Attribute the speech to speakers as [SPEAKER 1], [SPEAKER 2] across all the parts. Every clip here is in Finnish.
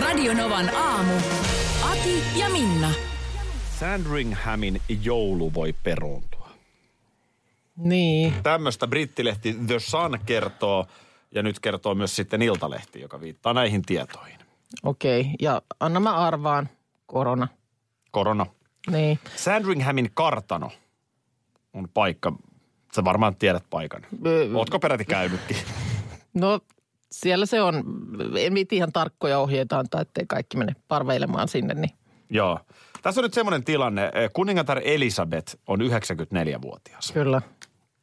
[SPEAKER 1] Radionovan aamu. Ati ja Minna.
[SPEAKER 2] Sandringhamin joulu voi peruuntua.
[SPEAKER 3] Niin.
[SPEAKER 2] Tämmöistä brittilehti The Sun kertoo, ja nyt kertoo myös sitten Iltalehti, joka viittaa näihin tietoihin.
[SPEAKER 3] Okei, okay. ja anna mä arvaan. Korona.
[SPEAKER 2] Korona.
[SPEAKER 3] Niin.
[SPEAKER 2] Sandringhamin kartano on paikka. Sä varmaan tiedät paikan.
[SPEAKER 3] Ö-
[SPEAKER 2] Ootko peräti käynytkin?
[SPEAKER 3] No siellä se on, en viiti ihan tarkkoja ohjeita antaa, ettei kaikki mene parveilemaan sinne, niin
[SPEAKER 2] Joo. Tässä on nyt semmoinen tilanne. eh, Kuningatar Elisabeth on 94-vuotias.
[SPEAKER 3] kyllä.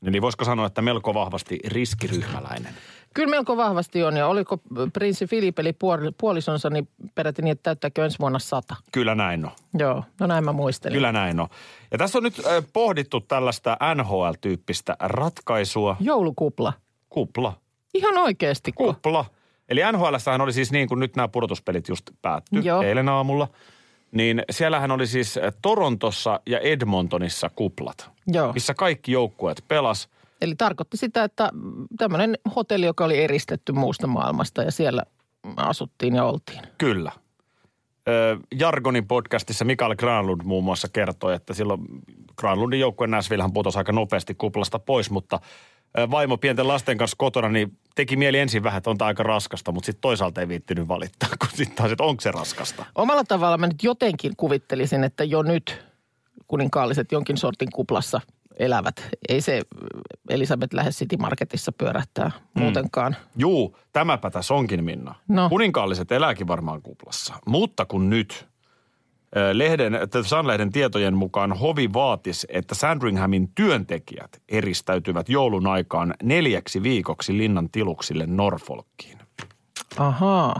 [SPEAKER 2] Eli voisiko sanoa, että melko vahvasti riskiryhmäläinen.
[SPEAKER 3] Kyllä melko vahvasti on, ja oliko prinssi Filip eli puol- puolisonsa, niin peräti niin, että täyttääkö ensi vuonna sata.
[SPEAKER 2] Kyllä näin on.
[SPEAKER 3] Joo, no näin mä muistelin.
[SPEAKER 2] Kyllä näin on. Ja tässä on nyt äh, pohdittu tällaista NHL-tyyppistä ratkaisua.
[SPEAKER 3] Joulukupla.
[SPEAKER 2] Kupla.
[SPEAKER 3] Ihan oikeasti.
[SPEAKER 2] Kupla. Eli NHLssähän oli siis niin kuin nyt nämä pudotuspelit just päättyi
[SPEAKER 3] Joo.
[SPEAKER 2] eilen aamulla. Niin siellähän oli siis äh, Torontossa ja Edmontonissa kuplat,
[SPEAKER 3] Joo.
[SPEAKER 2] missä kaikki joukkueet pelas.
[SPEAKER 3] Eli tarkoitti sitä, että tämmöinen hotelli, joka oli eristetty muusta maailmasta ja siellä asuttiin ja oltiin.
[SPEAKER 2] Kyllä. Jargonin podcastissa Mikael Granlund muun muassa kertoi, että silloin Granlundin joukkueen Nashvillehän putosi aika nopeasti kuplasta pois, mutta vaimo pienten lasten kanssa kotona, niin teki mieli ensin vähän, että on tämä aika raskasta, mutta sitten toisaalta ei viittinyt valittaa, kun sitten taas, että onko se raskasta.
[SPEAKER 3] Omalla tavalla mä nyt jotenkin kuvittelisin, että jo nyt kuninkaalliset jonkin sortin kuplassa elävät. Ei se Elisabeth lähde City Marketissa pyörähtää muutenkaan.
[SPEAKER 2] Juu, tämäpä tässä onkin Minna.
[SPEAKER 3] No.
[SPEAKER 2] Kuninkaalliset elääkin varmaan kuplassa, mutta kun nyt lehden, The Sun-lehden tietojen mukaan hovi vaatisi, että Sandringhamin työntekijät eristäytyvät joulun aikaan neljäksi viikoksi linnan tiluksille Norfolkiin.
[SPEAKER 3] Ahaa.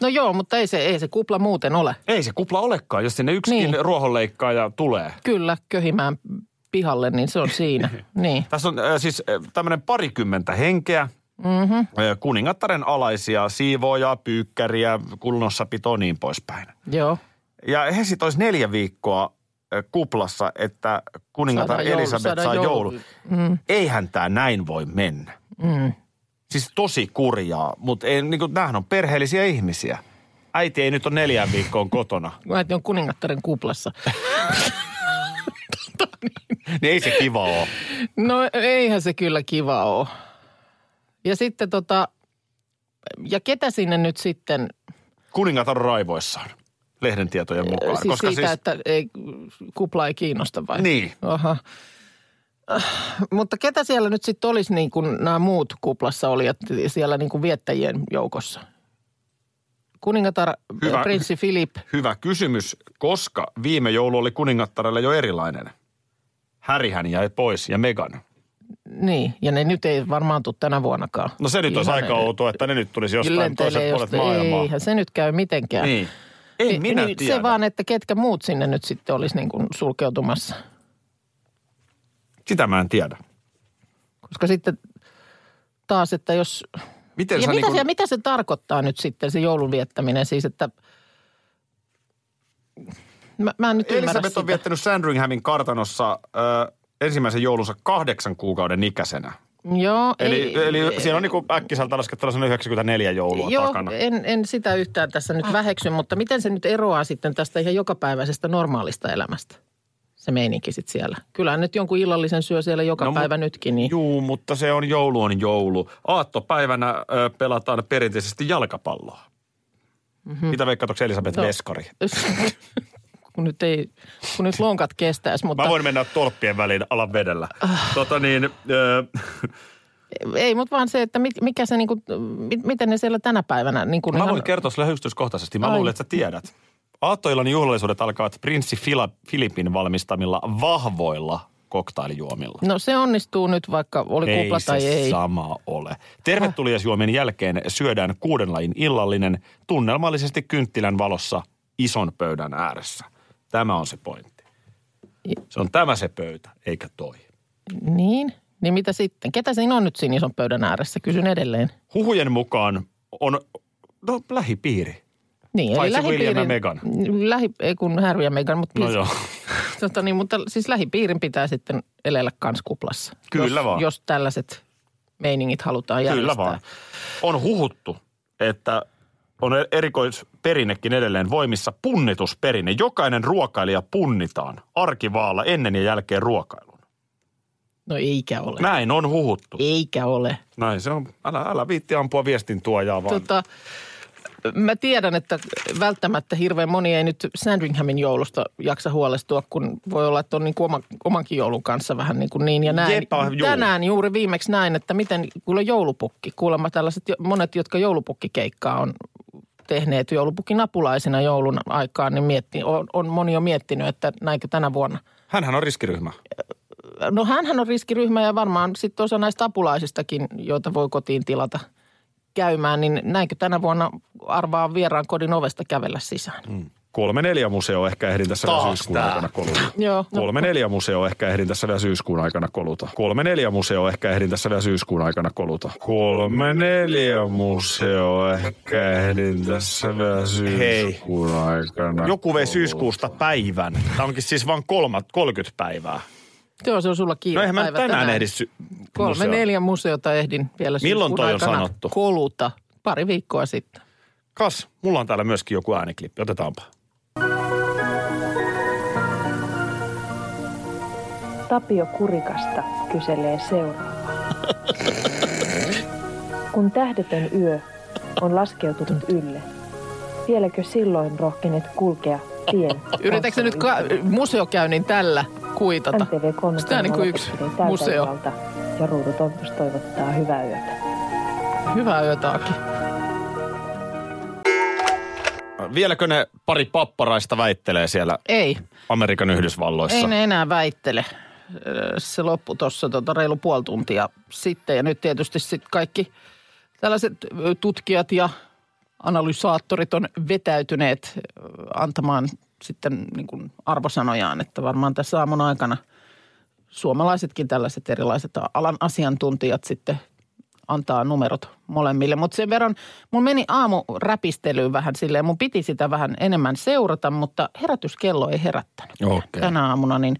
[SPEAKER 3] No joo, mutta ei se, ei se kupla muuten ole.
[SPEAKER 2] Ei se kupla olekaan, jos sinne yksikin
[SPEAKER 3] Niin.
[SPEAKER 2] ruohonleikkaaja tulee.
[SPEAKER 3] Kyllä, köhimään pihalle, niin se on siinä. niin.
[SPEAKER 2] Tässä on äh, siis äh, tämmöinen parikymmentä henkeä, mm-hmm. äh, kuningattaren alaisia, siivoojaa, pyykkäriä, kunnossapitoa niin poispäin.
[SPEAKER 3] Joo.
[SPEAKER 2] Ja he sitten olisi neljä viikkoa kuplassa, että kuningatar
[SPEAKER 3] Saadaan joulu-
[SPEAKER 2] Elisabeth
[SPEAKER 3] saadaan
[SPEAKER 2] saa
[SPEAKER 3] joulu.
[SPEAKER 2] joulu. Mm. Eihän tämä näin voi mennä.
[SPEAKER 3] Mm.
[SPEAKER 2] Siis tosi kurjaa, mutta ei, niin kuin, nämähän on perheellisiä ihmisiä. Äiti ei nyt ole neljään viikkoon kotona.
[SPEAKER 3] Äiti on kuningattaren kuplassa.
[SPEAKER 2] Niin ei se kiva ole.
[SPEAKER 3] No eihän se kyllä kiva ole. Ja sitten tota, ja ketä sinne nyt sitten,
[SPEAKER 2] Kuningatar raivoissaan, lehden tietojen mukaan.
[SPEAKER 3] siis
[SPEAKER 2] Koska
[SPEAKER 3] siitä,
[SPEAKER 2] siis,
[SPEAKER 3] että ei, kupla ei kiinnosta vai?
[SPEAKER 2] Niin.
[SPEAKER 3] Aha. Äh, Mutta ketä siellä nyt sitten olisi niin kuin nämä muut kuplassa olijat siellä niin kuin viettäjien joukossa? Kuningatar,
[SPEAKER 2] Hyvä.
[SPEAKER 3] prinssi Filip,
[SPEAKER 2] Hyvä kysymys, koska viime joulu oli kuningattarelle jo erilainen. Härihän jäi pois ja Megan.
[SPEAKER 3] niin, ja ne nyt ei varmaan tule tänä vuonnakaan.
[SPEAKER 2] No se nyt olisi
[SPEAKER 3] Ihan
[SPEAKER 2] aika outoa, että ne nyt tulisi jostain toiset puolet maailmaa.
[SPEAKER 3] Eihän se nyt käy mitenkään.
[SPEAKER 2] Niin. Ei
[SPEAKER 3] Niin,
[SPEAKER 2] minä
[SPEAKER 3] niin,
[SPEAKER 2] tiedä.
[SPEAKER 3] Se vaan, että ketkä muut sinne nyt sitten olisi niin kuin sulkeutumassa.
[SPEAKER 2] Sitä mä en tiedä.
[SPEAKER 3] Koska sitten taas, että jos...
[SPEAKER 2] Miten
[SPEAKER 3] Ja mitä,
[SPEAKER 2] niin
[SPEAKER 3] se, mitä se tarkoittaa nyt sitten, se joulun viettäminen? Siis, että... Mä, mä en nyt
[SPEAKER 2] Elisabeth
[SPEAKER 3] sitä.
[SPEAKER 2] on viettänyt Sandringhamin kartanossa ö, ensimmäisen joulunsa kahdeksan kuukauden ikäisenä.
[SPEAKER 3] Joo,
[SPEAKER 2] Eli,
[SPEAKER 3] ei,
[SPEAKER 2] eli
[SPEAKER 3] ei,
[SPEAKER 2] siinä on niin äkkiseltä sellainen 94 joulua
[SPEAKER 3] Joo,
[SPEAKER 2] takana.
[SPEAKER 3] en, en sitä yhtään tässä nyt väheksy, mutta miten se nyt eroaa sitten tästä ihan jokapäiväisestä normaalista elämästä? Se meininki sitten siellä. Kyllähän nyt jonkun illallisen syö siellä joka
[SPEAKER 2] No,
[SPEAKER 3] päivä
[SPEAKER 2] mut-
[SPEAKER 3] nytkin. Niin.
[SPEAKER 2] Juu, mutta se on joulu on joulu. Aattopäivänä ö, pelataan perinteisesti jalkapalloa. Mm-hmm. Mitä veikkaat, onko Elisabeth
[SPEAKER 3] No.
[SPEAKER 2] Veskari?
[SPEAKER 3] kun nyt ei, kun nyt lonkat kestäisi, mutta
[SPEAKER 2] Mä voin mennä tolppien väliin alan vedellä. Tota niin, ö,
[SPEAKER 3] ei, mutta vaan se, että mikä se niinku, mit, miten ne siellä tänä päivänä niin kuin
[SPEAKER 2] Mä
[SPEAKER 3] ihan-
[SPEAKER 2] voin kertoa sulle yksityiskohtaisesti. Mä
[SPEAKER 3] Ai.
[SPEAKER 2] luulen, että sä tiedät. Aattoillan juhlallisuudet alkavat prinssi Fila- Filipin valmistamilla vahvoilla koktailijuomilla.
[SPEAKER 3] No se onnistuu nyt, vaikka oli
[SPEAKER 2] Ei
[SPEAKER 3] kupla tai
[SPEAKER 2] se
[SPEAKER 3] ei.
[SPEAKER 2] sama ole. Tervetuliasjuomien jälkeen syödään kuuden lajin illallinen tunnelmallisesti kynttilän valossa ison pöydän ääressä. Tämä on se pointti. Se on tämä se pöytä, eikä toi.
[SPEAKER 3] Niin, niin mitä sitten? Ketä siinä on nyt siinä ison pöydän ääressä? Kysyn edelleen.
[SPEAKER 2] Huhujen mukaan on no, lähipiiri.
[SPEAKER 3] Niin,
[SPEAKER 2] Paitsi
[SPEAKER 3] lähipiirin-
[SPEAKER 2] William ja Meghan.
[SPEAKER 3] Lähi, ei kun Harry ja Meghan, mutta,
[SPEAKER 2] No joo.
[SPEAKER 3] tota niin, mutta siis lähipiirin pitää sitten elellä kans kuplassa.
[SPEAKER 2] Kyllä
[SPEAKER 3] jos,
[SPEAKER 2] vaan.
[SPEAKER 3] Jos tällaiset meiningit halutaan
[SPEAKER 2] Kyllä
[SPEAKER 3] järjestää.
[SPEAKER 2] vaan. On huhuttu, että on erikoisperinnekin edelleen voimissa punnitusperinne. Jokainen ruokailija punnitaan arkivaalla ennen ja jälkeen ruokailun.
[SPEAKER 3] No eikä ole.
[SPEAKER 2] Näin on huhuttu.
[SPEAKER 3] Eikä ole.
[SPEAKER 2] Näin se on. Älä, älä viitti ampua viestin tuojaa vaan.
[SPEAKER 3] Tota, mä tiedän, että välttämättä hirveän moni ei nyt Sandringhamin joulusta jaksa huolestua, kun voi olla, että on niin kuin oma, omankin joulun kanssa vähän niin kuin niin ja näin.
[SPEAKER 2] Juu.
[SPEAKER 3] Tänään juuri viimeksi näin, että miten kuule joulupukki. Kuulemma tällaiset monet, jotka joulupukkikeikkaa on tehneet joulupukin apulaisina joulun aikaan, niin mietti, on, on moni jo miettinyt, että näinkö tänä vuonna.
[SPEAKER 2] Hänhän on riskiryhmä.
[SPEAKER 3] No hänhän on riskiryhmä ja varmaan sitten osa näistä apulaisistakin, joita voi kotiin tilata käymään, niin näinkö tänä vuonna arvaa vieraan kodin ovesta kävellä sisään. Mm.
[SPEAKER 2] Kolme neljä museo ehkä ehdin tässä vielä syyskuun
[SPEAKER 4] tää.
[SPEAKER 2] aikana koluta.
[SPEAKER 3] Joo, no,
[SPEAKER 2] Kolme neljä museo ehkä ehdin tässä vielä syyskuun aikana koluta. Kolme neljä museo ehkä ehdin tässä vielä syyskuun aikana koluta. Kolme neljä museo ehkä ehdin tässä vielä syyskuun aikana
[SPEAKER 4] Joku vei syyskuusta päivän. Tämä onkin siis vain kolmat, 30 päivää.
[SPEAKER 3] joo, se on sulla kiire
[SPEAKER 4] No eihän mä
[SPEAKER 3] päivä
[SPEAKER 4] nyt tänään ehdi sy-
[SPEAKER 3] Kolme
[SPEAKER 4] museoon.
[SPEAKER 3] neljä museota ehdin vielä
[SPEAKER 4] Milloin
[SPEAKER 3] syyskuun
[SPEAKER 4] toi on
[SPEAKER 3] aikana
[SPEAKER 4] sanottu?
[SPEAKER 3] Koluta pari viikkoa sitten.
[SPEAKER 4] Kas, mulla on täällä myöskin joku ääniklippi. Otetaanpa.
[SPEAKER 5] Tapio Kurikasta kyselee seuraavaa. Kun tähdetön yö on laskeutunut ylle, vieläkö silloin rohkenet kulkea tien?
[SPEAKER 3] Yritätkö nyt ka- museokäynnin tällä kuitata?
[SPEAKER 5] MTV kolme
[SPEAKER 3] Onko tää niin kuin yksi museo?
[SPEAKER 5] Ja ruudutontus toivottaa hyvää yötä.
[SPEAKER 3] Hyvää yötä, Aki.
[SPEAKER 4] Vieläkö ne pari papparaista väittelee siellä
[SPEAKER 3] Ei,
[SPEAKER 4] Amerikan Yhdysvalloissa?
[SPEAKER 3] ei ne enää väittele. Se loppui tuossa tota reilu puoli tuntia sitten ja nyt tietysti sit kaikki tällaiset tutkijat ja analysaattorit on vetäytyneet antamaan sitten niin kuin arvosanojaan, että varmaan tässä aamun aikana suomalaisetkin tällaiset erilaiset alan asiantuntijat sitten antaa numerot molemmille. Mutta sen verran, mun meni aamu räpistelyyn vähän silleen, mun piti sitä vähän enemmän seurata, mutta herätyskello ei herättänyt
[SPEAKER 4] Okei.
[SPEAKER 3] tänä aamuna, niin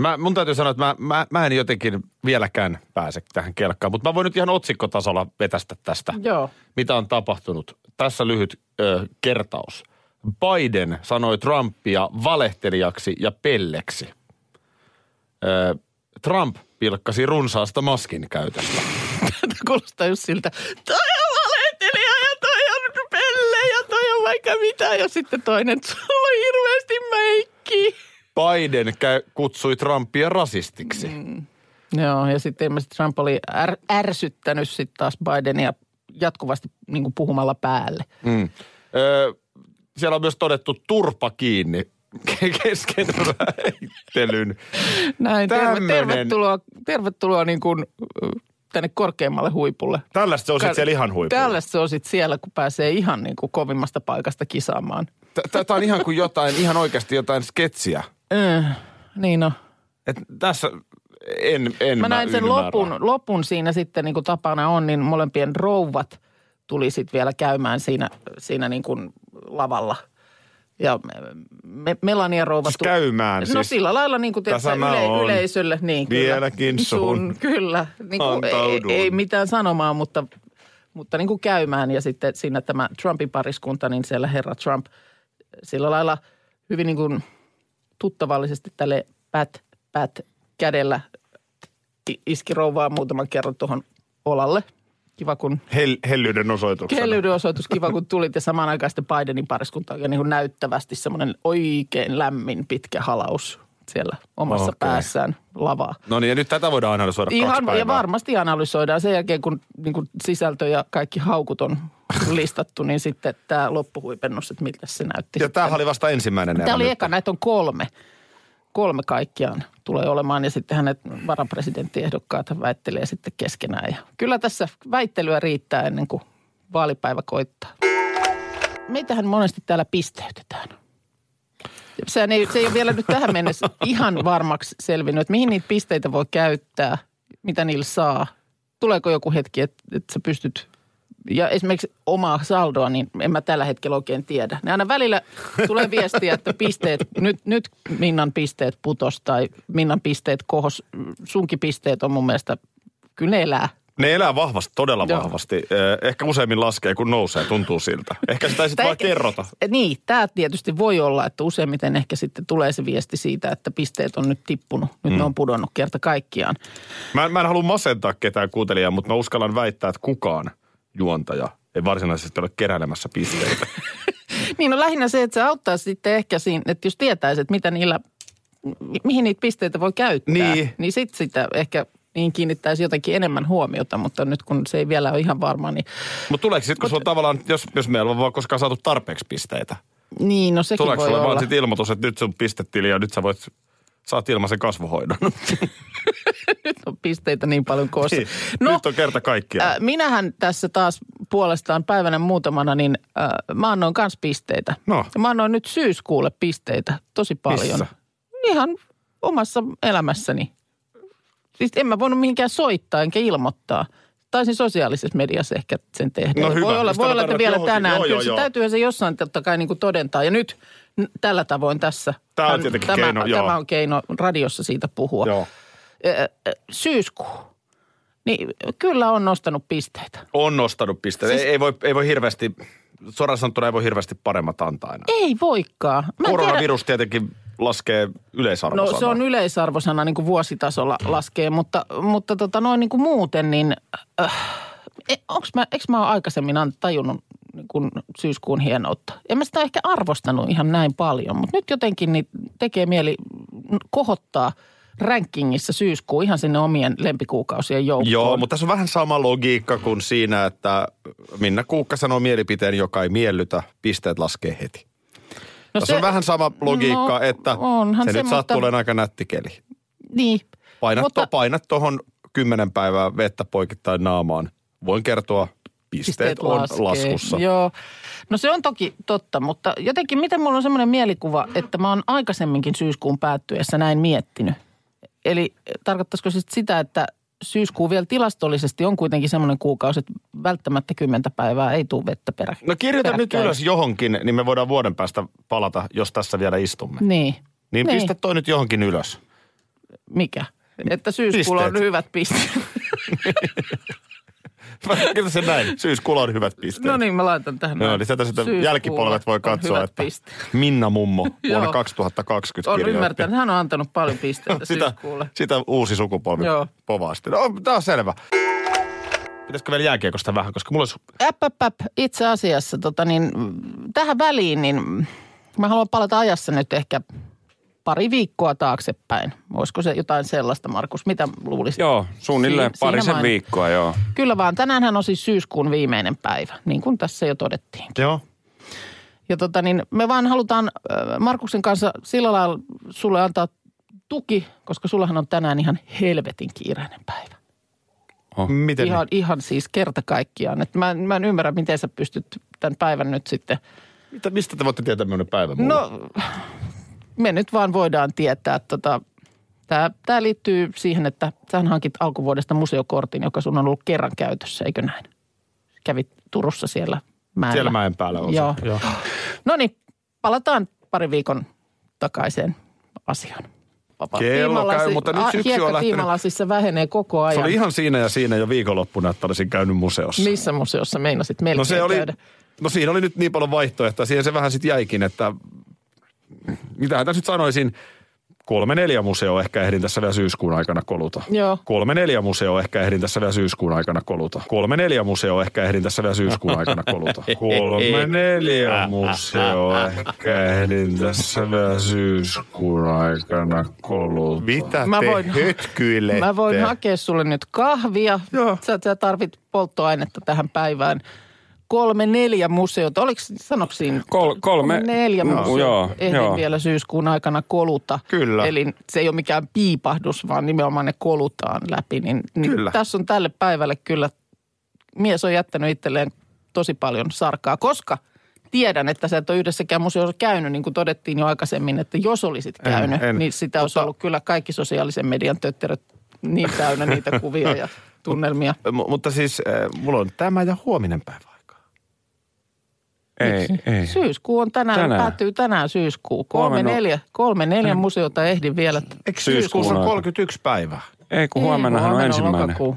[SPEAKER 4] Mä, mun täytyy sanoa, että mä, mä, mä en jotenkin vieläkään pääse tähän kelkkaan, mutta mä voin nyt ihan otsikkotasolla vetästä tästä.
[SPEAKER 3] joo.
[SPEAKER 4] Mitä on tapahtunut? Tässä lyhyt ö, kertaus. Biden sanoi Trumpia valehtelijaksi ja pelleksi. Ö, Trump pilkkasi runsaasta maskin käytöstä.
[SPEAKER 3] Tämä kuulostaa just siltä, toi on valehtelija ja toi on pelle ja toi on vaikka mitä. Ja sitten toinen, sulla on hirveästi meikki.
[SPEAKER 4] Biden käy, kutsui Trumpia rasistiksi. Mm.
[SPEAKER 3] Joo, ja sitten ilmeisesti Trump oli är, ärsyttänyt sitten taas Bidenia jatkuvasti niin kuin puhumalla päälle.
[SPEAKER 4] Mm. Ö, siellä on myös todettu turpa kiinni ke- kesken väittelyn.
[SPEAKER 3] Näin,
[SPEAKER 4] Tämmönen.
[SPEAKER 3] tervetuloa, tervetuloa niin kuin, tänne korkeammalle huipulle.
[SPEAKER 4] Tällaista se on siellä ihan huipulla.
[SPEAKER 3] Tällaista se on sitten siellä, kun pääsee ihan niin kuin kovimmasta paikasta kisaamaan.
[SPEAKER 4] Tämä on ihan kuin jotain, ihan oikeasti jotain sketsiä.
[SPEAKER 3] Öö, niin no.
[SPEAKER 4] Et tässä en, en
[SPEAKER 3] Mä näin sen
[SPEAKER 4] ymmärrä.
[SPEAKER 3] lopun, lopun siinä sitten, niin kuin tapana on, niin molempien rouvat tuli sitten vielä käymään siinä, siinä niin kuin lavalla. Ja me, Melania rouva...
[SPEAKER 4] Siis
[SPEAKER 3] tu-
[SPEAKER 4] käymään,
[SPEAKER 3] No
[SPEAKER 4] siis
[SPEAKER 3] sillä lailla niin kuin
[SPEAKER 4] tässä
[SPEAKER 3] tiedätkö,
[SPEAKER 4] mä
[SPEAKER 3] yle, yleisölle. Niin, kyllä.
[SPEAKER 4] Vieläkin sun
[SPEAKER 3] Kyllä. Niin kuin, ei,
[SPEAKER 4] antaudun.
[SPEAKER 3] ei, mitään sanomaan, mutta, mutta niin kuin käymään. Ja sitten siinä tämä Trumpin pariskunta, niin siellä herra Trump sillä lailla hyvin niin kuin tuttavallisesti tälle pät, pät kädellä iski rouvaa muutaman kerran tuohon olalle. Kiva, kun
[SPEAKER 4] Hel, hellyyden osoituksena.
[SPEAKER 3] kellyyden osoitus, kiva kun tulit ja samaan aikaan sitten Bidenin pariskunta on niin näyttävästi semmoinen oikein lämmin pitkä halaus siellä omassa
[SPEAKER 4] Okei.
[SPEAKER 3] päässään lavaa.
[SPEAKER 4] No niin, ja nyt tätä voidaan analysoida kaksi
[SPEAKER 3] Ihan,
[SPEAKER 4] päivää.
[SPEAKER 3] ja varmasti analysoidaan sen jälkeen, kun niin kuin sisältö ja kaikki haukut on listattu, niin sitten tämä loppuhuipennus, että miltä se näytti.
[SPEAKER 4] Ja tämähän oli vasta ensimmäinen
[SPEAKER 3] Tämä oli
[SPEAKER 4] nyt.
[SPEAKER 3] eka, näitä on kolme. kolme kaikkiaan tulee olemaan ja sitten hänet varapresidenttiehdokkaat väittelee sitten keskenään. Ja kyllä tässä väittelyä riittää ennen kuin vaalipäivä koittaa. Meitähän monesti täällä pisteytetään. Sehän ei, se ei ole vielä nyt tähän mennessä ihan varmaksi selvinnyt, että mihin niitä pisteitä voi käyttää, mitä niillä saa. Tuleeko joku hetki, että, että sä pystyt ja esimerkiksi omaa saldoa, niin en mä tällä hetkellä oikein tiedä. Ne aina välillä tulee viestiä, että pisteet, nyt, nyt Minnan pisteet putos tai Minnan pisteet kohos. Sunkin pisteet on mun mielestä, kyllä ne elää.
[SPEAKER 2] Ne elää vahvasti, todella
[SPEAKER 3] Joo.
[SPEAKER 2] vahvasti. Eh, Ehkä useimmin laskee, kun nousee, tuntuu siltä. Ehkä sitä ei sitten vaan kerrota.
[SPEAKER 3] Niin, tämä tietysti voi olla, että useimmiten ehkä sitten tulee se viesti siitä, että pisteet on nyt tippunut. Nyt mm. ne on pudonnut kerta kaikkiaan.
[SPEAKER 2] Mä, mä en halua masentaa ketään kuuntelijaa, mutta mä uskallan väittää, että kukaan juontaja ei varsinaisesti ole keräilemässä pisteitä.
[SPEAKER 3] Niin no lähinnä se, että se auttaa sitten ehkä siinä, että jos tietäisi, että mitä niillä, mi- mihin niitä pisteitä voi käyttää.
[SPEAKER 2] Niin.
[SPEAKER 3] Niin sitten sitä ehkä niin kiinnittäisi jotenkin enemmän huomiota, mutta nyt kun se ei vielä ole ihan varma, niin
[SPEAKER 2] mutta tuleeko sitten, kun sulla on tavallaan, jos, jos meillä on vaan koskaan saatu tarpeeksi pisteitä,
[SPEAKER 3] niin no sekin
[SPEAKER 2] tuleeko
[SPEAKER 3] voi
[SPEAKER 2] sulla
[SPEAKER 3] olla.
[SPEAKER 2] vaan sitten ilmoitus, että nyt sun pistetili ja nyt sä voit, saat ilmaisen kasvohoidon.
[SPEAKER 3] Nyt on pisteitä niin paljon koossa.
[SPEAKER 2] Niin, nyt on kerta kaikkiaan.
[SPEAKER 3] Äh, minähän tässä taas puolestaan päivänä muutamana, niin äh, mä annoin kans pisteitä.
[SPEAKER 2] No.
[SPEAKER 3] Ja Mä annoin nyt syyskuulle pisteitä tosi paljon.
[SPEAKER 2] Missä?
[SPEAKER 3] Ihan omassa elämässäni. Siis en mä voinut mihinkään soittaa enkä ilmoittaa. Taisin sosiaalisessa mediassa ehkä sen tehdä.
[SPEAKER 2] No hyvä,
[SPEAKER 3] voi olla, voi olla että vielä
[SPEAKER 2] johonkin.
[SPEAKER 3] tänään.
[SPEAKER 2] Joo,
[SPEAKER 3] Kyllä
[SPEAKER 2] joo,
[SPEAKER 3] se
[SPEAKER 2] joo.
[SPEAKER 3] täytyyhän se jossain totta kai niin kuin todentaa. Ja nyt n- tällä tavoin tässä.
[SPEAKER 2] Tää on tietenkin
[SPEAKER 3] tämä,
[SPEAKER 2] keino, joo.
[SPEAKER 3] Tämä on keino radiossa siitä puhua.
[SPEAKER 2] Joo.
[SPEAKER 3] Syyskuu. Niin kyllä on nostanut pisteitä.
[SPEAKER 2] On nostanut pisteitä.
[SPEAKER 3] Siis-
[SPEAKER 2] Ei, ei, voi, ei voi hirveästi, suoraan sanottuna ei voi hirveästi paremmat antaa enää.
[SPEAKER 3] Ei voikaan. Mä en tiedä-
[SPEAKER 2] Koronavirus tietenkin laskee yleisarvosanaa.
[SPEAKER 3] No se on yleisarvosana niin kuin vuositasolla laskee, mutta, mutta tota noin niin kuin muuten, niin äh, onks mä, eikö mä oon aikaisemmin tajunnut niin kuin syyskuun hienoutta? En mä sitä ehkä arvostanut ihan näin paljon, mutta nyt jotenkin niin tekee mieli kohottaa rankingissa syyskuu ihan sinne omien lempikuukausien joukkoon.
[SPEAKER 2] Joo, mutta tässä on vähän sama logiikka kuin siinä, että Minna Kuukka sanoo mielipiteen, joka ei miellytä, pisteet laskee heti.
[SPEAKER 3] no
[SPEAKER 2] Tässä on vähän sama logiikka,
[SPEAKER 3] no,
[SPEAKER 2] että se,
[SPEAKER 3] se,
[SPEAKER 2] nyt sattuu
[SPEAKER 3] mutta-
[SPEAKER 2] aika nätti keli.
[SPEAKER 3] Niin.
[SPEAKER 2] Painat,
[SPEAKER 3] Mutta-
[SPEAKER 2] to, painat tuohon kymmenen päivää vettä poikittain naamaan. Voin kertoa, pisteet, on
[SPEAKER 3] laskee.
[SPEAKER 2] laskussa.
[SPEAKER 3] Joo. No se on toki totta, mutta jotenkin miten mulla on semmoinen mielikuva, että mä oon aikaisemminkin syyskuun päättyessä näin miettinyt. Eli tarkoittaisiko sit sitä, että syyskuu vielä tilastollisesti on kuitenkin semmoinen kuukausi, että välttämättä kymmentä päivää ei tule vettä perä.
[SPEAKER 2] No kirjoita nyt
[SPEAKER 3] peräkkäin.
[SPEAKER 2] ylös johonkin, niin me voidaan vuoden päästä palata, jos tässä vielä istumme.
[SPEAKER 3] Niin.
[SPEAKER 2] Niin,
[SPEAKER 3] Niin.
[SPEAKER 2] pistä toi nyt johonkin ylös.
[SPEAKER 3] Mikä? Että syyskuulla on hyvät pisteet.
[SPEAKER 2] Kyllä se näin. Syyskuulla on hyvät pisteet.
[SPEAKER 3] No niin, mä laitan tähän. Näin.
[SPEAKER 2] niin sieltä sitten jälkipolvet voi katsoa, että
[SPEAKER 3] pisteet.
[SPEAKER 2] Minna Mummo vuonna
[SPEAKER 3] Joo.
[SPEAKER 2] 2020
[SPEAKER 3] On ymmärtänyt. Hän on antanut paljon pisteitä
[SPEAKER 2] sitä,
[SPEAKER 3] syyskuulle.
[SPEAKER 2] sitä uusi sukupolvi
[SPEAKER 3] Joo.
[SPEAKER 2] povasti. No, tämä on selvä. Pitäisikö vielä jääkiekosta vähän, koska mulla olisi...
[SPEAKER 3] Äp, äp, äp. Itse asiassa tota niin, tähän väliin, niin mä haluan palata ajassa nyt ehkä pari viikkoa taaksepäin. Olisiko se jotain sellaista, Markus? Mitä luulisit?
[SPEAKER 6] Joo, suunnilleen
[SPEAKER 3] Si-
[SPEAKER 6] parisen
[SPEAKER 3] main-
[SPEAKER 6] viikkoa, joo.
[SPEAKER 3] Kyllä vaan, tänäänhän on siis syyskuun viimeinen päivä, niin kuin tässä jo todettiin.
[SPEAKER 2] Joo.
[SPEAKER 3] Ja tota niin, me vaan halutaan Markuksen kanssa sillä lailla sulle antaa tuki, koska sullahan on tänään ihan helvetin kiireinen päivä.
[SPEAKER 2] Miten
[SPEAKER 3] Ihan, ihan siis kerta kaikkiaan. Et mä, en- mä en ymmärrä, miten sä pystyt tämän päivän nyt sitten –
[SPEAKER 2] niin? Mitä, mistä te voitte tietää minun päivä mulla?
[SPEAKER 3] No, me nyt vaan voidaan tietää. Tota, Tämä, tämä liittyy siihen, että sähän hankit alkuvuodesta museokortin, joka sun on ollut kerran käytössä, eikö näin? Kävit Turussa siellä mäellä.
[SPEAKER 2] Siellä mäen päällä on se.
[SPEAKER 3] Joo.
[SPEAKER 2] Joo.
[SPEAKER 3] No niin, palataan pari viikon takaiseen asiaan. Vapaa
[SPEAKER 2] Kello käy, mutta nyt syksy on lähtenyt-
[SPEAKER 3] vähenee koko ajan.
[SPEAKER 2] Se oli ihan siinä ja siinä jo viikonloppuna, että olisin käynyt museossa.
[SPEAKER 3] Missä museossa meinasit melkein
[SPEAKER 2] No se oli,
[SPEAKER 3] käydä?
[SPEAKER 2] no siinä oli nyt niin paljon vaihtoehtoja. Siihen se vähän sitten jäikin, että mitähän tässä nyt sanoisin, kolme neljä museoa ehkä ehdin tässä vielä syyskuun aikana koluta.
[SPEAKER 3] Joo.
[SPEAKER 2] Kolme neljä museoa ehkä ehdin tässä vielä syyskuun aikana koluta. Kolme neljä museoa ehkä ehdin tässä vielä syyskuun aikana koluta. Kolme neljä museoa ehkä ehdin tässä vielä syyskuun aikana koluta. Mitä
[SPEAKER 3] Mä voin-
[SPEAKER 2] hötkyilette?
[SPEAKER 3] Mä voin hakea sulle nyt kahvia.
[SPEAKER 2] Joo.
[SPEAKER 3] Sä, sä tarvit polttoainetta tähän päivään. Kolme neljä museota. Oliko, sanoiko siinä?
[SPEAKER 6] Kol- kolme-
[SPEAKER 3] neljä
[SPEAKER 6] no,
[SPEAKER 3] museota.
[SPEAKER 6] joo,
[SPEAKER 3] Ehdin
[SPEAKER 6] joo.
[SPEAKER 3] vielä syyskuun aikana koluta.
[SPEAKER 2] Kyllä.
[SPEAKER 3] Eli se ei ole mikään piipahdus, vaan nimenomaan ne kolutaan läpi. Niin, niin
[SPEAKER 2] Kyllä.
[SPEAKER 3] tässä on tälle päivälle kyllä, mies on jättänyt itselleen tosi paljon sarkaa, koska tiedän, että sä et ole yhdessäkään museossa käynyt, niin kuin todettiin jo aikaisemmin, että jos olisit
[SPEAKER 2] En,
[SPEAKER 3] käynyt,
[SPEAKER 2] en.
[SPEAKER 3] niin sitä olisi
[SPEAKER 2] Mutta-
[SPEAKER 3] ollut kyllä kaikki sosiaalisen median tötteröt niin täynnä niitä kuvia ja tunnelmia.
[SPEAKER 2] M- mutta siis äh, mulla on tämä ja huominen päivä
[SPEAKER 6] Ei, ei.
[SPEAKER 3] Syyskuu on tänään,
[SPEAKER 6] Tänään.
[SPEAKER 3] päättyy tänään syyskuu. Kolme
[SPEAKER 6] Huomenna-
[SPEAKER 3] neljä, kolme neljä museota ehdin vielä.
[SPEAKER 2] Eikö syyskuussa on
[SPEAKER 6] aika.
[SPEAKER 2] 31 päivää?
[SPEAKER 6] Ei, kun huomennahan on
[SPEAKER 3] huomenna
[SPEAKER 6] ensimmäinen.
[SPEAKER 3] lokakuu.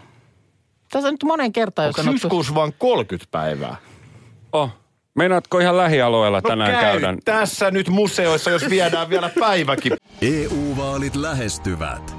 [SPEAKER 3] Tässä on nyt monen kertaan jo sanottu.
[SPEAKER 2] syyskuussa vaan 30 päivää?
[SPEAKER 6] Oh. Meinaatko ihan lähialueella tänään
[SPEAKER 2] no käy
[SPEAKER 6] käydä?
[SPEAKER 2] tässä nyt museoissa, jos viedään vielä päiväkin.
[SPEAKER 7] EU-vaalit lähestyvät.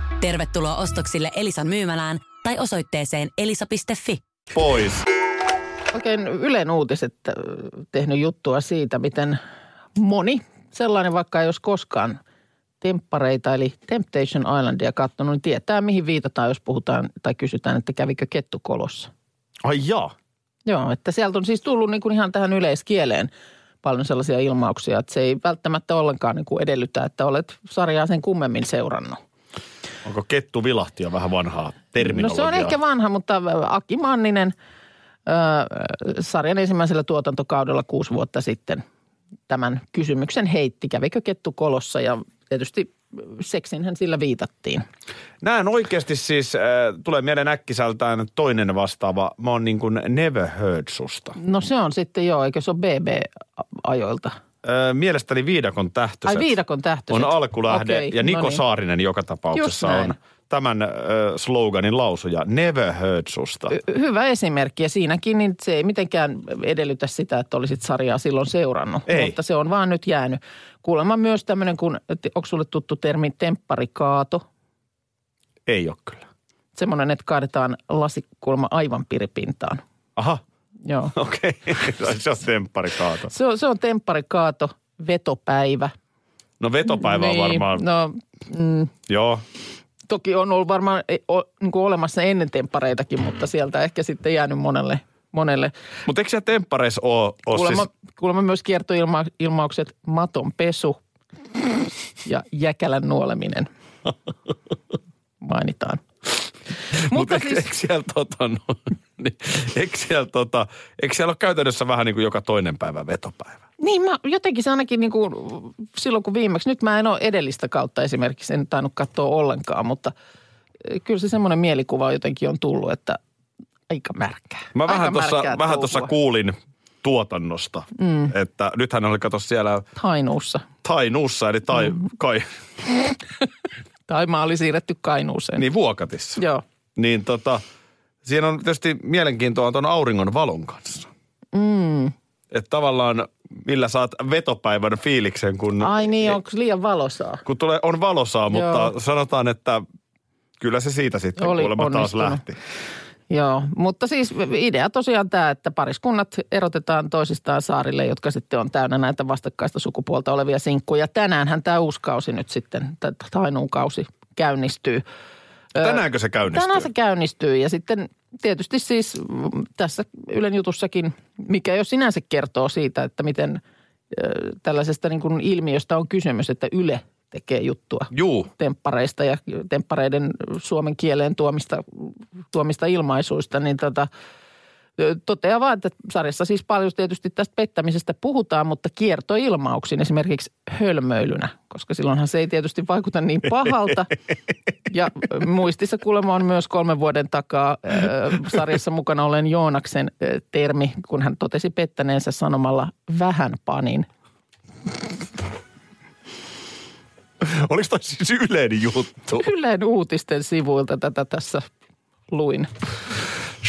[SPEAKER 1] Tervetuloa ostoksille Elisan myymälään tai osoitteeseen elisa.fi.
[SPEAKER 2] Pois.
[SPEAKER 3] Oikein Ylen uutiset äh, tehnyt juttua siitä, miten moni, sellainen vaikka ei olisi koskaan temppareita eli Temptation Islandia katsonut, niin tietää mihin viitataan, jos puhutaan tai kysytään, että kävikö kettu kolossa.
[SPEAKER 2] Ai jaa.
[SPEAKER 3] Joo, että sieltä on siis tullut niin kuin ihan tähän yleiskieleen paljon sellaisia ilmauksia, että se ei välttämättä ollenkaan niin kuin edellytä, että olet sarjaa sen kummemmin seurannut.
[SPEAKER 2] Onko kettu vilahti jo vähän vanhaa
[SPEAKER 3] No
[SPEAKER 2] terminologiaa?
[SPEAKER 3] se on ehkä vanha, mutta Aki Manninen ö, sarjan ensimmäisellä tuotantokaudella kuusi vuotta sitten tämän kysymyksen heitti. Kävikö kettu kolossa ja tietysti seksinhän sillä viitattiin.
[SPEAKER 2] Näen oikeasti siis, äh, tulee mieleen äkkisältään toinen vastaava. Mä oon niin kuin never heard susta.
[SPEAKER 3] No se on sitten joo, eikö se ole BB-ajoilta?
[SPEAKER 2] Äh, mielestäni Viidakon tähtöiset.
[SPEAKER 3] Ai Viidakon tähtöiset.
[SPEAKER 2] On alkulähde
[SPEAKER 3] Okei,
[SPEAKER 2] ja Niko
[SPEAKER 3] no niin.
[SPEAKER 2] Saarinen joka tapauksessa on tämän äh, sloganin lausuja. Never heard susta.
[SPEAKER 3] Hy- Hyvä esimerkki ja siinäkin niin se ei mitenkään edellytä sitä, että olisit sarjaa silloin seurannut.
[SPEAKER 2] Ei.
[SPEAKER 3] Mutta se on vaan nyt jäänyt. Kuulemma myös tämmöinen, kun, onko sulle tuttu termi tempparikaato?
[SPEAKER 2] Ei ole kyllä.
[SPEAKER 3] Semmoinen, että kaadetaan lasi kuulemma aivan piripintaan.
[SPEAKER 2] Aha,
[SPEAKER 3] Joo.
[SPEAKER 2] okei. Okay. se on tempparikaato.
[SPEAKER 3] Se on, se on tempparikaato, vetopäivä.
[SPEAKER 2] No vetopäivä on varmaan,
[SPEAKER 3] No, mm,
[SPEAKER 2] joo.
[SPEAKER 3] toki on ollut varmaan e, o, niin kuin olemassa ennen temppareitakin, mutta sieltä ehkä sitten jäänyt monelle. monelle.
[SPEAKER 2] Mutta eikö siellä temppareissa ole, ole
[SPEAKER 3] Kuulemma,
[SPEAKER 2] siis...
[SPEAKER 3] kuulemma myös kiertoilmaukset maton pesu ja jäkälän nuoleminen mainitaan.
[SPEAKER 2] Mutta eikö,
[SPEAKER 3] siis,
[SPEAKER 2] eikö siellä tota, no, niin, eikö siellä tota, eikö siellä ole käytännössä vähän niin kuin joka toinen päivä vetopäivä?
[SPEAKER 3] niin mä jotenkin se ainakin niin kuin silloin kun viimeksi, nyt mä en ole edellistä kautta esimerkiksi, en tainnut katsoa ollenkaan, mutta eh, kyllä se semmoinen mielikuva jotenkin on tullut, että aika märkää.
[SPEAKER 2] Mä
[SPEAKER 3] Aika
[SPEAKER 2] vähän tuossa vähän tuossa kuulin tuotannosta, mm. että nythän oli kato siellä
[SPEAKER 3] Hainuussa.
[SPEAKER 2] Tainuussa, eli tai,
[SPEAKER 3] Mm.
[SPEAKER 2] kai,
[SPEAKER 3] Tai mä oli siirretty Kainuuseen.
[SPEAKER 2] niin Vuokatissa.
[SPEAKER 3] Joo.
[SPEAKER 2] Niin tota, siinä on tietysti mielenkiintoa tuon auringon valon kanssa.
[SPEAKER 3] Mm.
[SPEAKER 2] Että tavallaan millä saat vetopäivän fiiliksen, kun,
[SPEAKER 3] Ai niin, onko liian valosaa?
[SPEAKER 2] kun tulee, on valosaa, mutta
[SPEAKER 3] Joo.
[SPEAKER 2] sanotaan, että kyllä se siitä sitten
[SPEAKER 3] Oli
[SPEAKER 2] kuulemma taas
[SPEAKER 3] onnistunut.
[SPEAKER 2] lähti.
[SPEAKER 3] Joo, mutta siis idea tosiaan tämä, että pariskunnat erotetaan toisistaan saarille, jotka sitten on täynnä näitä vastakkaista sukupuolta olevia sinkkuja. Tänäänhän tämä uusi kausi nyt sitten, tämä Tainuun kausi käynnistyy.
[SPEAKER 2] Tänäänkö se käynnistyy?
[SPEAKER 3] Tänään se käynnistyy ja sitten tietysti siis tässä Ylen jutussakin, mikä jo sinänsä kertoo siitä, että miten tällaisesta niin kuin ilmiöstä on kysymys, että Yle tekee juttua
[SPEAKER 2] Juu,
[SPEAKER 3] temppareista ja temppareiden suomen kieleen tuomista, tuomista ilmaisuista, niin tota, Toteaa vaan, että sarjassa siis paljon tietysti tästä pettämisestä puhutaan, mutta kiertoilmauksin esimerkiksi hölmöilynä, koska silloinhan se ei tietysti vaikuta niin pahalta. Ja muistissa kuulemma on myös kolmen vuoden takaa ö, sarjassa mukana olen Joonaksen ö, termi, kun hän totesi pettäneensä sanomalla vähän panin.
[SPEAKER 2] Oliko toi siis yleinen juttu?
[SPEAKER 3] Ylen uutisten sivuilta tätä tässä luin.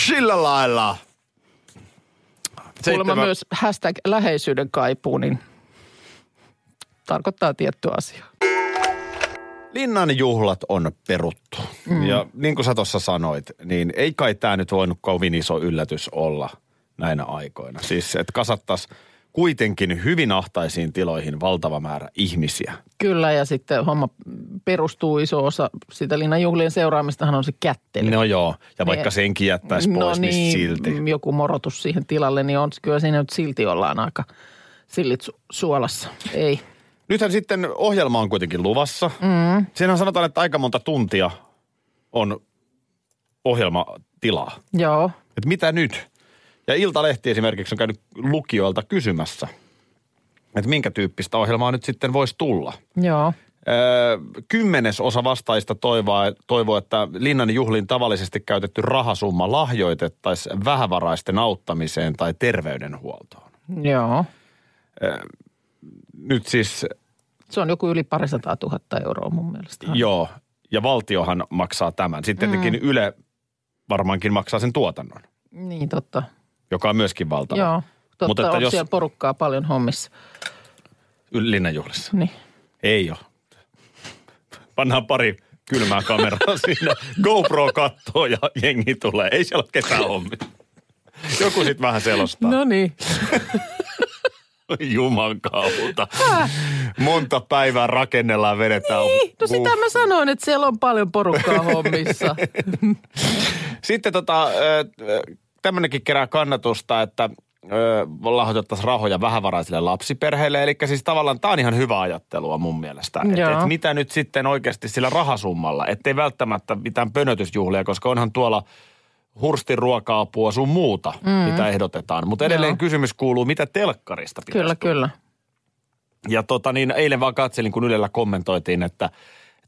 [SPEAKER 2] Sillä lailla.
[SPEAKER 3] Kuulemma myös hashtag läheisyyden kaipuu, niin tarkoittaa tiettyä asiaa.
[SPEAKER 2] Linnan juhlat on peruttu. Mm. Ja niin kuin sä tuossa sanoit, niin ei kai tämä nyt voinut kovin iso yllätys olla näinä aikoina. Siis, että kasattaisiin kuitenkin hyvin ahtaisiin tiloihin valtava määrä ihmisiä.
[SPEAKER 3] Kyllä, ja sitten homma perustuu iso osa sitä linnanjuhlien seuraamistahan on se kättely.
[SPEAKER 2] No joo, ja vaikka
[SPEAKER 3] Niin.
[SPEAKER 2] senkin jättäisi pois, niin, silti.
[SPEAKER 3] joku morotus siihen tilalle, niin on kyllä siinä nyt silti ollaan aika sillit su- suolassa. Ei.
[SPEAKER 2] Nythän sitten ohjelma on kuitenkin luvassa. Mm. Siinähän sanotaan, että aika monta tuntia on ohjelmatilaa.
[SPEAKER 3] Joo,
[SPEAKER 2] Että mitä nyt? Ja Iltalehti esimerkiksi on käynyt lukijoilta kysymässä, että minkä tyyppistä ohjelmaa nyt sitten voisi tulla.
[SPEAKER 3] joo.
[SPEAKER 2] Öö, kymmenes osa vastaajista toivoo, toivoo, että Linnan juhlin tavallisesti käytetty rahasumma lahjoitettaisiin vähävaraisten auttamiseen tai terveydenhuoltoon.
[SPEAKER 3] Joo.
[SPEAKER 2] Nyt siis,
[SPEAKER 3] Se on joku yli parisataa tuhatta euroa mun mielestä.
[SPEAKER 2] joo, ja valtiohan maksaa tämän. Sitten tietenkin Yle varmaankin maksaa sen tuotannon,
[SPEAKER 3] Niin, totta.
[SPEAKER 2] Joka on myöskin valtava.
[SPEAKER 3] Joo, totta.
[SPEAKER 2] Mutta että
[SPEAKER 3] on
[SPEAKER 2] jos
[SPEAKER 3] siellä porukkaa paljon hommissa.
[SPEAKER 2] Linnan juhlissa.
[SPEAKER 3] Niin.
[SPEAKER 2] Ei ole. Pannaan pari kylmää kameraa sinne. GoPro kattoo ja jengi tulee. Ei siellä ole ketään hommi. Joku sitten vähän selostaa.
[SPEAKER 3] No niin.
[SPEAKER 2] Juman kautta. Monta päivää rakennellaan, vedetään.
[SPEAKER 3] Niin, no sitä mä sanoin, että siellä on paljon porukkaa hommissa.
[SPEAKER 2] Sitten tota, tämmöinenkin kerää kannatusta, että ö, lahjoitettaisiin rahoja vähävaraisille lapsiperheille. Eli siis tavallaan tämä on ihan hyvä ajattelua mun mielestä. Että
[SPEAKER 3] Joo.
[SPEAKER 2] et mitä nyt sitten oikeasti sillä rahasummalla, ettei välttämättä mitään pönötysjuhlia, koska onhan tuolla hurstin ruoka-apua sun muuta, mm. mitä ehdotetaan. Mutta edelleen
[SPEAKER 3] Joo.
[SPEAKER 2] kysymys kuuluu, mitä telkkarista pitäisi
[SPEAKER 3] kyllä,
[SPEAKER 2] tulla?
[SPEAKER 3] kyllä.
[SPEAKER 2] Ja tota niin, eilen vaan katselin, kun Ylellä kommentoitiin, että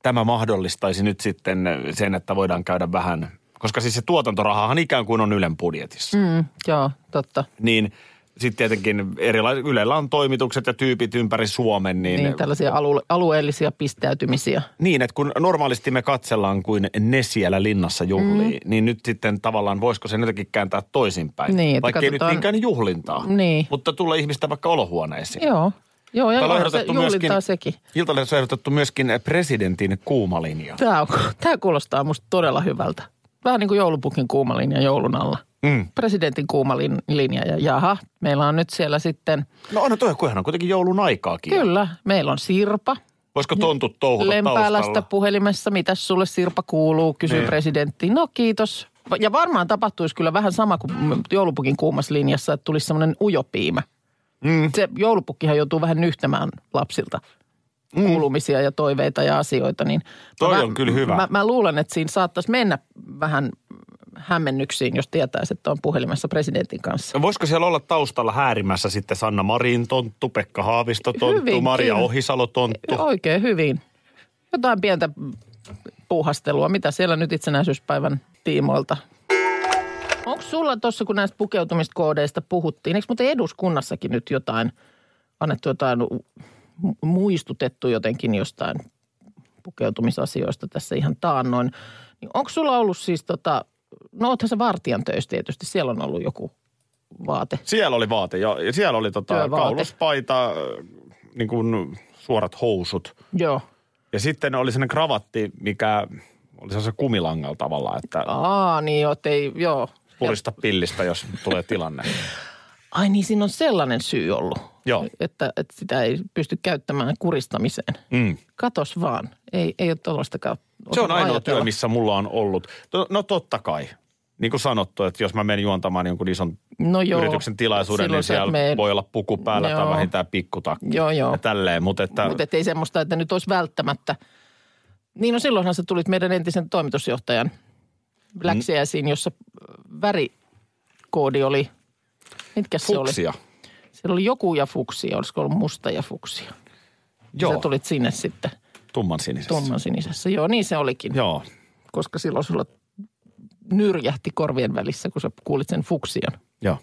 [SPEAKER 2] tämä mahdollistaisi nyt sitten sen, että voidaan käydä vähän, koska siis se tuotantorahahan ikään kuin on Ylen budjetissa. Mm.
[SPEAKER 3] Joo, totta.
[SPEAKER 2] Niin sitten tietenkin erilaiset, Ylellä on toimitukset ja tyypit ympäri Suomen, niin,
[SPEAKER 3] Niin, tällaisia alu, alueellisia pistäytymisiä.
[SPEAKER 2] niin, että kun normaalisti me katsellaan kuin ne siellä linnassa juhlii, mm. niin nyt sitten tavallaan voisiko se jotenkin kääntää toisinpäin.
[SPEAKER 3] Niin,
[SPEAKER 2] Vaikka ei nyt
[SPEAKER 3] katsotaan-
[SPEAKER 2] niinkään juhlintaa,
[SPEAKER 3] Niin.
[SPEAKER 2] mutta tulee ihmistä vaikka olohuoneisiin.
[SPEAKER 3] Joo, joo ja
[SPEAKER 2] Täällä on
[SPEAKER 3] se
[SPEAKER 2] myöskin,
[SPEAKER 3] sekin.
[SPEAKER 2] Iltalehdessä on ehdotettu myöskin presidentin kuuma linja.
[SPEAKER 3] Tämä, on, tämä kuulostaa musta todella hyvältä. Vähän niin kuin joulupukin kuuma linja joulun alla.
[SPEAKER 2] Mm.
[SPEAKER 3] Presidentin kuuma lin- linja ja jaha, meillä on nyt siellä sitten,
[SPEAKER 2] No on toi, kunhan on kuitenkin joulun aikaakin.
[SPEAKER 3] kyllä, meillä on Sirpa.
[SPEAKER 2] Voisiko tontut touhuta
[SPEAKER 3] Lempäälästä
[SPEAKER 2] taustalla?
[SPEAKER 3] puhelimessa, mitäs sulle Sirpa kuuluu, kysyy
[SPEAKER 2] Niin.
[SPEAKER 3] presidentti. No kiitos. Ja varmaan tapahtuisi kyllä vähän sama kuin joulupukin kuumassa linjassa, että tulisi semmoinen ujopiimä.
[SPEAKER 2] Mm.
[SPEAKER 3] Se joulupukkihan joutuu vähän nyhtämään lapsilta kuulumisia ja toiveita ja asioita. Niin
[SPEAKER 2] Toi
[SPEAKER 3] mä,
[SPEAKER 2] on kyllä hyvä.
[SPEAKER 3] Mä, mä luulen, että siinä saattaisi mennä vähän hämmennyksiin, jos tietäisi, että on puhelimessa presidentin kanssa.
[SPEAKER 2] Voisiko siellä olla taustalla häärimässä sitten Sanna Marin tonttu, Pekka Haavisto tonttu,
[SPEAKER 3] Hyvin,
[SPEAKER 2] Maria. Ohisalo tonttu?
[SPEAKER 3] Oikein hyvin. Jotain pientä puuhastelua. Mitä siellä nyt itsenäisyyspäivän tiimoilta? Onko sulla tuossa, kun näistä pukeutumiskoodeista puhuttiin, eikö muuten eduskunnassakin nyt jotain, annettu jotain, muistutettu jotenkin jostain pukeutumisasioista tässä ihan taannoin. Niin onko sulla ollut siis tota, no oothan se vartijan töissä tietysti, siellä on ollut joku vaate.
[SPEAKER 2] Siellä oli vaate ja siellä oli tota
[SPEAKER 3] Työvaate.
[SPEAKER 2] kauluspaita, niin kuin suorat housut.
[SPEAKER 3] Joo.
[SPEAKER 2] Ja sitten oli sellainen kravatti, mikä oli sellaisen kumilangalla tavallaan, että
[SPEAKER 3] Aa, niin joo, ei, joo.
[SPEAKER 2] purista pillistä, jos tulee tilanne.
[SPEAKER 3] Ai niin, siinä on sellainen syy ollut,
[SPEAKER 2] Joo.
[SPEAKER 3] että, että sitä ei pysty käyttämään kuristamiseen.
[SPEAKER 2] Mm.
[SPEAKER 3] Katos vaan, ei, ei ole tuollaistakaan
[SPEAKER 2] Se on ainoa
[SPEAKER 3] ajatella.
[SPEAKER 2] työ, missä mulla on ollut. No totta kai. Niin kuin sanottu, että jos mä menen juontamaan jonkun ison
[SPEAKER 3] No joo,
[SPEAKER 2] yrityksen tilaisuuden, niin
[SPEAKER 3] et
[SPEAKER 2] siellä
[SPEAKER 3] mene-
[SPEAKER 2] voi olla puku päällä tai
[SPEAKER 3] Joo.
[SPEAKER 2] vähintään pikkutakki.
[SPEAKER 3] Joo, joo.
[SPEAKER 2] Ja tälleen, mutta että...
[SPEAKER 3] Mutta ei semmoista, että nyt olisi välttämättä. Niin no silloinhan sä tulit meidän entisen toimitusjohtajan läksiäisiin, jossa koodi oli, mitkä se oli? Siellä oli joku ja fuksia, olisiko ollut musta ja fuksia.
[SPEAKER 2] Joo,
[SPEAKER 3] Sä tulit sinne sitten
[SPEAKER 2] tumman sinisessä.
[SPEAKER 3] tumman sinisessä. Joo, niin se olikin.
[SPEAKER 2] Joo.
[SPEAKER 3] Koska silloin sulla nyrjähti korvien välissä, kun sä kuulit sen fuksian.
[SPEAKER 2] Joo.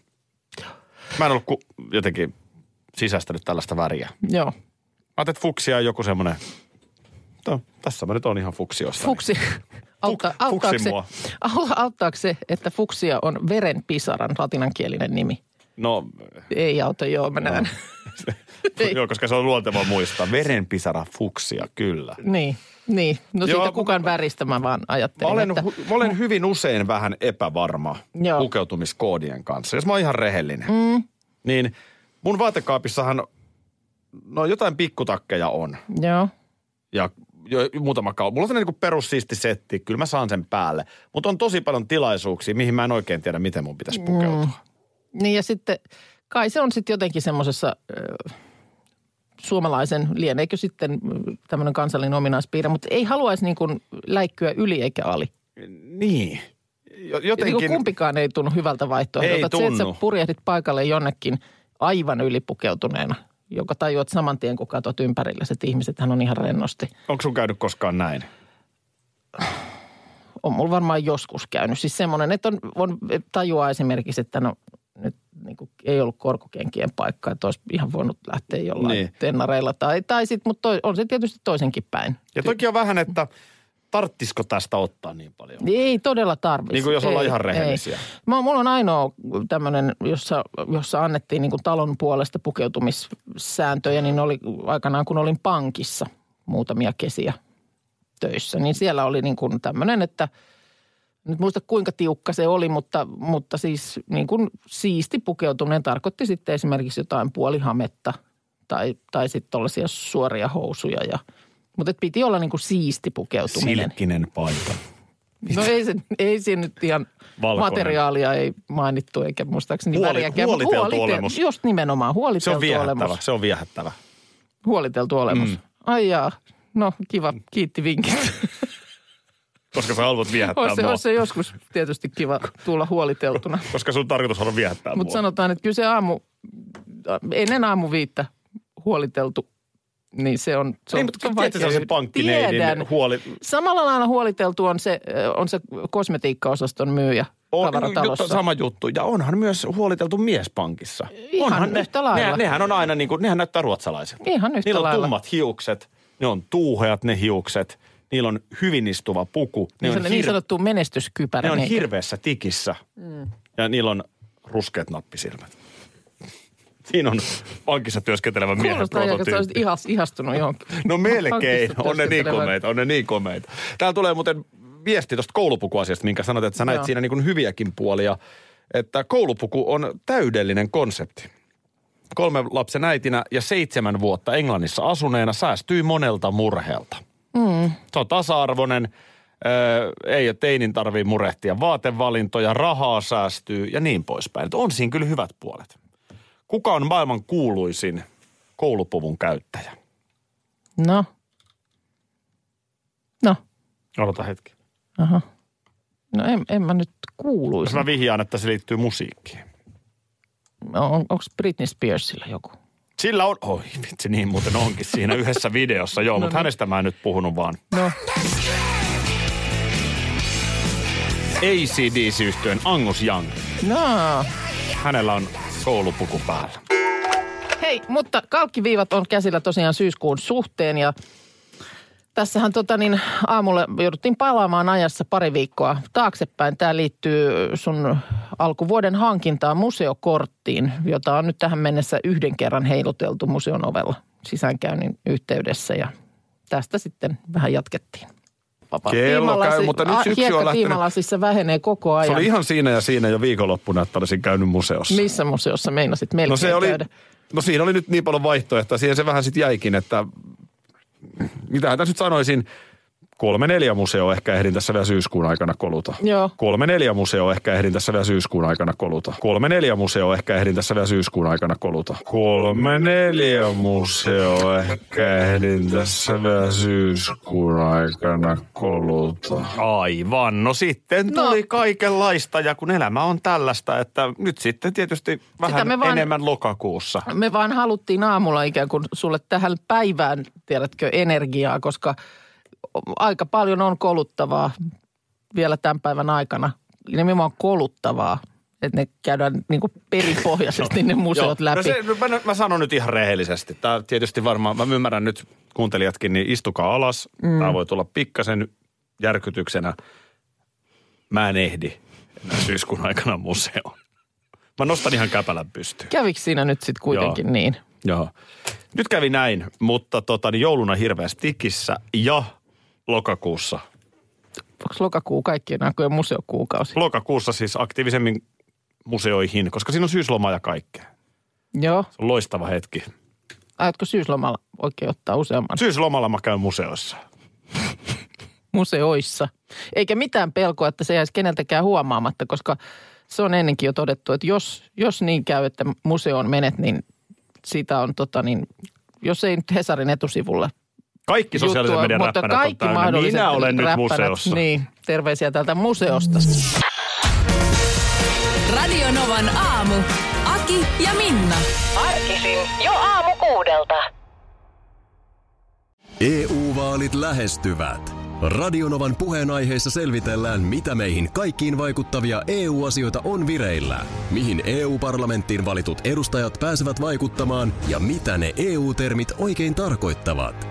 [SPEAKER 2] Mä en ollut ku, jotenkin sisäistänyt tällaista väriä.
[SPEAKER 3] Joo.
[SPEAKER 2] Mä ajattelin, että fuksia on joku semmoinen, no, tässä mä nyt on ihan fuksiosta.
[SPEAKER 3] Fuksi. Autta, auttaako, se, auttaako se, että fuksia on verenpisaran latinankielinen nimi?
[SPEAKER 2] No,
[SPEAKER 3] Ei auta, joo, mä näen. Ei.
[SPEAKER 2] joo, koska se on luonteva muistaa. Verenpisara fuksia, kyllä.
[SPEAKER 3] Niin, niin. No
[SPEAKER 2] Joo,
[SPEAKER 3] siitä kukaan väristä mä vaan
[SPEAKER 2] Mä
[SPEAKER 3] ajattelin,
[SPEAKER 2] olen,
[SPEAKER 3] että...
[SPEAKER 2] hu- mä olen hyvin usein vähän epävarma
[SPEAKER 3] Joo.
[SPEAKER 2] pukeutumiskoodien kanssa. Jos mä oon ihan rehellinen, mm. niin mun vaatekaapissahan no jotain pikkutakkeja on.
[SPEAKER 3] Joo.
[SPEAKER 2] Ja jo, muutama kausi. Mulla on sellainen niin perussiisti setti, kyllä mä saan sen päälle. Mutta on tosi paljon tilaisuuksia, mihin mä en oikein tiedä, miten mun pitäisi pukeutua. Mm.
[SPEAKER 3] Niin ja sitten kai se on sitten jotenkin semmoisessa äh, suomalaisen, lieneekö sitten tämmöinen kansallinen ominaispiirre, mutta ei haluaisi niin kuin läikkyä yli eikä ali.
[SPEAKER 2] Niin. Jo-
[SPEAKER 3] Jotenkin. Niin kumpikaan ei tunnu hyvältä vaihtoehdolta.
[SPEAKER 2] Ei
[SPEAKER 3] Että Se, että
[SPEAKER 2] tunnu.
[SPEAKER 3] sä purjehdit paikalle jonnekin aivan ylipukeutuneena, joka tajuat saman tien, kun katsot ympärille, että ihmisethän on ihan rennosti.
[SPEAKER 2] onko sun käynyt koskaan näin?
[SPEAKER 3] On mulla varmaan joskus käynyt. Siis semmoinen, että on, on tajuaa esimerkiksi, että no nyt niin kuin ei ollut korkokenkien paikka, että olisi ihan voinut lähteä jollain
[SPEAKER 2] Niin.
[SPEAKER 3] tennareilla. Tai, tai sitten, mutta toi, on se tietysti toisenkin päin.
[SPEAKER 2] Ja toki on vähän, että tarttisiko tästä ottaa niin paljon?
[SPEAKER 3] Niin Ei todella tarvitse.
[SPEAKER 2] Niin kuin jos ollaan
[SPEAKER 3] Ei,
[SPEAKER 2] ihan rehellisiä.
[SPEAKER 3] ei. Mä, mulla on ainoa tämmöinen, jossa, jossa annettiin niin kuin talon puolesta pukeutumissääntöjä, niin oli aikanaan, kun olin pankissa muutamia kesiä töissä. Niin siellä oli niin kuin tämmöinen, että nyt muista kuinka tiukka se oli, mutta, mutta siis niin kuin siisti pukeutuminen tarkoitti sitten esimerkiksi jotain puolihametta tai, tai sitten tuollaisia suoria housuja. Ja, mutta piti olla niin kuin siisti pukeutuminen.
[SPEAKER 2] Silkkinen paita.
[SPEAKER 3] No ei se, ei se nyt ihan
[SPEAKER 2] Valkoinen.
[SPEAKER 3] materiaalia ei mainittu eikä muistaakseni
[SPEAKER 2] Huoli-
[SPEAKER 3] väriäkään. mutta
[SPEAKER 2] huoliteltu olemus.
[SPEAKER 3] Just nimenomaan,
[SPEAKER 2] Se
[SPEAKER 3] huoliteltu
[SPEAKER 2] on viehättävä,
[SPEAKER 3] olemus.
[SPEAKER 2] se on viehättävä.
[SPEAKER 3] Huoliteltu olemus. Mm. Ai jaa, no kiva, kiitti vinkit.
[SPEAKER 2] Koska sä haluat viehättää
[SPEAKER 3] olisi, se,
[SPEAKER 2] mua.
[SPEAKER 3] olisi se joskus tietysti kiva tulla huoliteltuna.
[SPEAKER 2] Koska sun tarkoitus on viehättää
[SPEAKER 3] Mutta sanotaan, että kyllä se aamu, ennen aamu viittä huoliteltu, niin se on, se
[SPEAKER 2] Ei,
[SPEAKER 3] on,
[SPEAKER 2] mutta
[SPEAKER 3] se on vaikea.
[SPEAKER 2] sen pankkineidin huoli...
[SPEAKER 3] Samalla lailla huoliteltu on se, on se kosmetiikkaosaston myyjä
[SPEAKER 2] On,
[SPEAKER 3] tavaratalossa.
[SPEAKER 2] juttu- sama juttu. Ja onhan myös huoliteltu mies pankissa.
[SPEAKER 3] Ihan
[SPEAKER 2] onhan
[SPEAKER 3] yhtä lailla.
[SPEAKER 2] Ne, nehän on aina niin kuin, nehän näyttää ruotsalaisilta.
[SPEAKER 3] Ihan yhtä
[SPEAKER 2] Niillä on
[SPEAKER 3] lailla.
[SPEAKER 2] tummat hiukset, ne on tuuheat ne hiukset, niillä on hyvin istuva puku. Ne
[SPEAKER 3] Niin,
[SPEAKER 2] on,
[SPEAKER 3] niin sanottu menestyskypärä.
[SPEAKER 2] ne on hirveässä tikissä mm. ja niillä on ruskeat nappisilmät. Siinä on pankissa työskentelevä miehen
[SPEAKER 3] Kuulostaa
[SPEAKER 2] prototyyppi.
[SPEAKER 3] olisit ihas, ihastunut johonkin.
[SPEAKER 2] No melkein, on ne niin komeita, on ne niin komeita. Täällä tulee muuten viesti tuosta koulupukuasiasta, minkä sanoit, että sä näit
[SPEAKER 3] Joo.
[SPEAKER 2] siinä niin kuin hyviäkin puolia. Että koulupuku on täydellinen konsepti. Kolmen lapsen äitinä ja seitsemän vuotta Englannissa asuneena säästyy monelta murheelta. Mm. Se on tasa-arvoinen, öö, ei ole teinin tarvii murehtia vaatevalintoja, rahaa säästyy ja niin poispäin. Et on siinä kyllä hyvät puolet. Kuka on maailman kuuluisin koulupuvun käyttäjä?
[SPEAKER 3] No. No.
[SPEAKER 2] Odota hetki.
[SPEAKER 3] Aha. No en, en mä nyt kuuluisi.
[SPEAKER 2] mä vihjaan, että se liittyy musiikkiin.
[SPEAKER 3] On, onko Britney Spearsilla joku?
[SPEAKER 2] Sillä on, oi vitsi niin muuten onkin siinä yhdessä videossa, joo, no mutta
[SPEAKER 3] niin.
[SPEAKER 2] hänestä mä en nyt puhunut vaan.
[SPEAKER 3] No.
[SPEAKER 2] ACDC-yhtyön Angus Young.
[SPEAKER 3] No.
[SPEAKER 2] Hänellä on koulupuku päällä.
[SPEAKER 3] Hei, mutta kalkkiviivat on käsillä tosiaan syyskuun suhteen ja tässähän tota niin, aamulla jouduttiin palaamaan ajassa pari viikkoa taaksepäin. Tämä liittyy sun alkuvuoden hankintaan museokorttiin, jota on nyt tähän mennessä yhden kerran heiluteltu museon ovella sisäänkäynnin yhteydessä ja tästä sitten vähän jatkettiin. Vapaa
[SPEAKER 2] Kello käy, mutta nyt syksy on lähtenyt-
[SPEAKER 3] vähenee koko ajan.
[SPEAKER 2] Se oli ihan siinä ja siinä jo viikonloppuna, että olisin käynyt museossa.
[SPEAKER 3] Missä museossa meinasit melkein
[SPEAKER 2] No se oli,
[SPEAKER 3] käydä?
[SPEAKER 2] no siinä oli nyt niin paljon vaihtoehtoja, siihen se vähän sitten jäikin, että mitähän tässä nyt sanoisin,
[SPEAKER 4] Kolme neljä museo ehkä ehdin tässä vielä syyskuun aikana koluta.
[SPEAKER 3] Joo.
[SPEAKER 4] Kolme neljä museo ehkä ehdin tässä vielä syyskuun aikana koluta. Kolme neljä museo ehkä ehdin tässä vielä syyskuun aikana koluta. Kolme neljä museo ehkä ehdin tässä vielä syyskuun aikana koluta.
[SPEAKER 2] Aivan. No sitten
[SPEAKER 3] No.
[SPEAKER 2] tuli kaikenlaista ja kun elämä on tällaista, että nyt sitten tietysti vähän
[SPEAKER 3] me vaan-
[SPEAKER 2] enemmän lokakuussa.
[SPEAKER 3] Me vaan haluttiin aamulla ikään kuin sulle tähän päivään, tiedätkö, energiaa, koska aika paljon on koluttavaa vielä tämän päivän aikana. Nimenomaan koluttavaa, että ne käydään niin kuin perinpohjaisesti ne museot
[SPEAKER 2] Joo.
[SPEAKER 3] läpi.
[SPEAKER 2] No se, mä, mä sanon nyt ihan rehellisesti. Tämä tietysti varmaan, mä ymmärrän nyt kuuntelijatkin, niin istukaa alas. Mm. Tämä voi tulla pikkasen järkytyksenä. Mä en ehdi syyskuun aikana museoon. Mä nostan ihan käpälän pystyyn.
[SPEAKER 3] Kävikö siinä nyt sitten kuitenkin
[SPEAKER 2] Joo.
[SPEAKER 3] niin?
[SPEAKER 2] Joo. Nyt kävi näin, mutta tota, niin jouluna hirveästi tikissä ja lokakuussa.
[SPEAKER 3] Onko lokakuu kaikkien aikojen museokuukausi?
[SPEAKER 2] Lokakuussa siis aktiivisemmin museoihin, koska siinä on syysloma ja kaikkea.
[SPEAKER 3] Joo.
[SPEAKER 2] Se on loistava hetki.
[SPEAKER 3] Aiotko syyslomalla oikein ottaa useamman
[SPEAKER 2] Syyslomalla mä käyn museoissa.
[SPEAKER 3] museoissa? Eikä mitään pelkoa, että se jäisi keneltäkään huomaamatta, koska se on ennenkin jo todettu, että jos, jos niin käy, että museoon menet, niin siitä on tota niin, jos ei nyt Hesarin etusivulla
[SPEAKER 2] Kaikki sosiaalisen
[SPEAKER 3] juttua,
[SPEAKER 2] median
[SPEAKER 3] mutta
[SPEAKER 2] räppänät on
[SPEAKER 3] kaikki
[SPEAKER 2] täynnä. Minä olen nyt
[SPEAKER 3] räppänät,
[SPEAKER 2] museossa.
[SPEAKER 3] Niin, terveisiä täältä museosta.
[SPEAKER 1] Radio Novan aamu. Aki ja Minna.
[SPEAKER 8] Arkisin jo aamu kuudelta.
[SPEAKER 7] EU-vaalit lähestyvät. Radionovan puheenaiheessa selvitellään, mitä meihin kaikkiin vaikuttavia EU-asioita on vireillä, mihin EU-parlamenttiin valitut edustajat pääsevät vaikuttamaan ja mitä ne EU-termit oikein tarkoittavat.